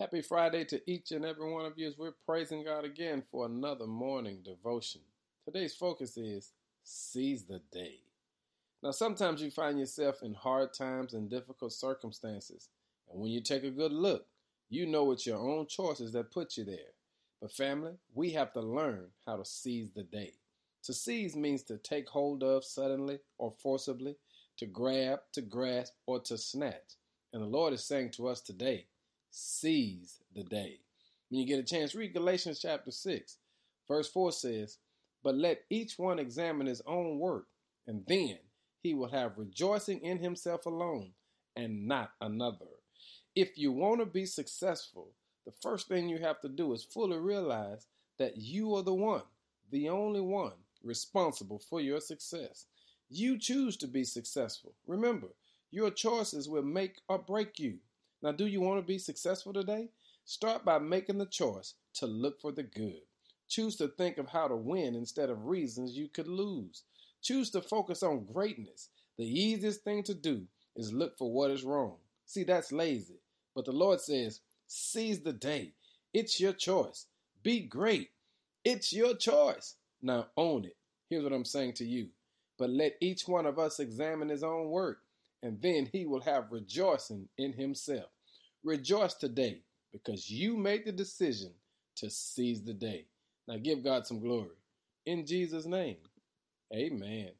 Happy Friday to each and every one of you as we're praising God again for another morning devotion. Today's focus is seize the day. Now, sometimes you find yourself in hard times and difficult circumstances, and when you take a good look, you know it's your own choices that put you there. But, family, we have to learn how to seize the day. To seize means to take hold of suddenly or forcibly, to grab, to grasp, or to snatch. And the Lord is saying to us today, seize the day. When you get a chance, read Galatians chapter 6. Verse 4 says, But let each one examine his own work, and then he will have rejoicing in himself alone and not another. If you want to be successful, the first thing you have to do is fully realize that you are the one, the only one responsible for your success. You choose to be successful. Remember, your choices will make or break you. Now, do you want to be successful today? Start by making the choice to look for the good. Choose to think of how to win instead of reasons you could lose. Choose to focus on greatness. The easiest thing to do is look for what is wrong. See, that's lazy. But the Lord says, seize the day. It's your choice. Be great. It's your choice. Now own it. Here's what I'm saying to you. But let each one of us examine his own work, and then he will have rejoicing in himself. Rejoice today because you made the decision to seize the day. Now give God some glory. In Jesus' name, amen.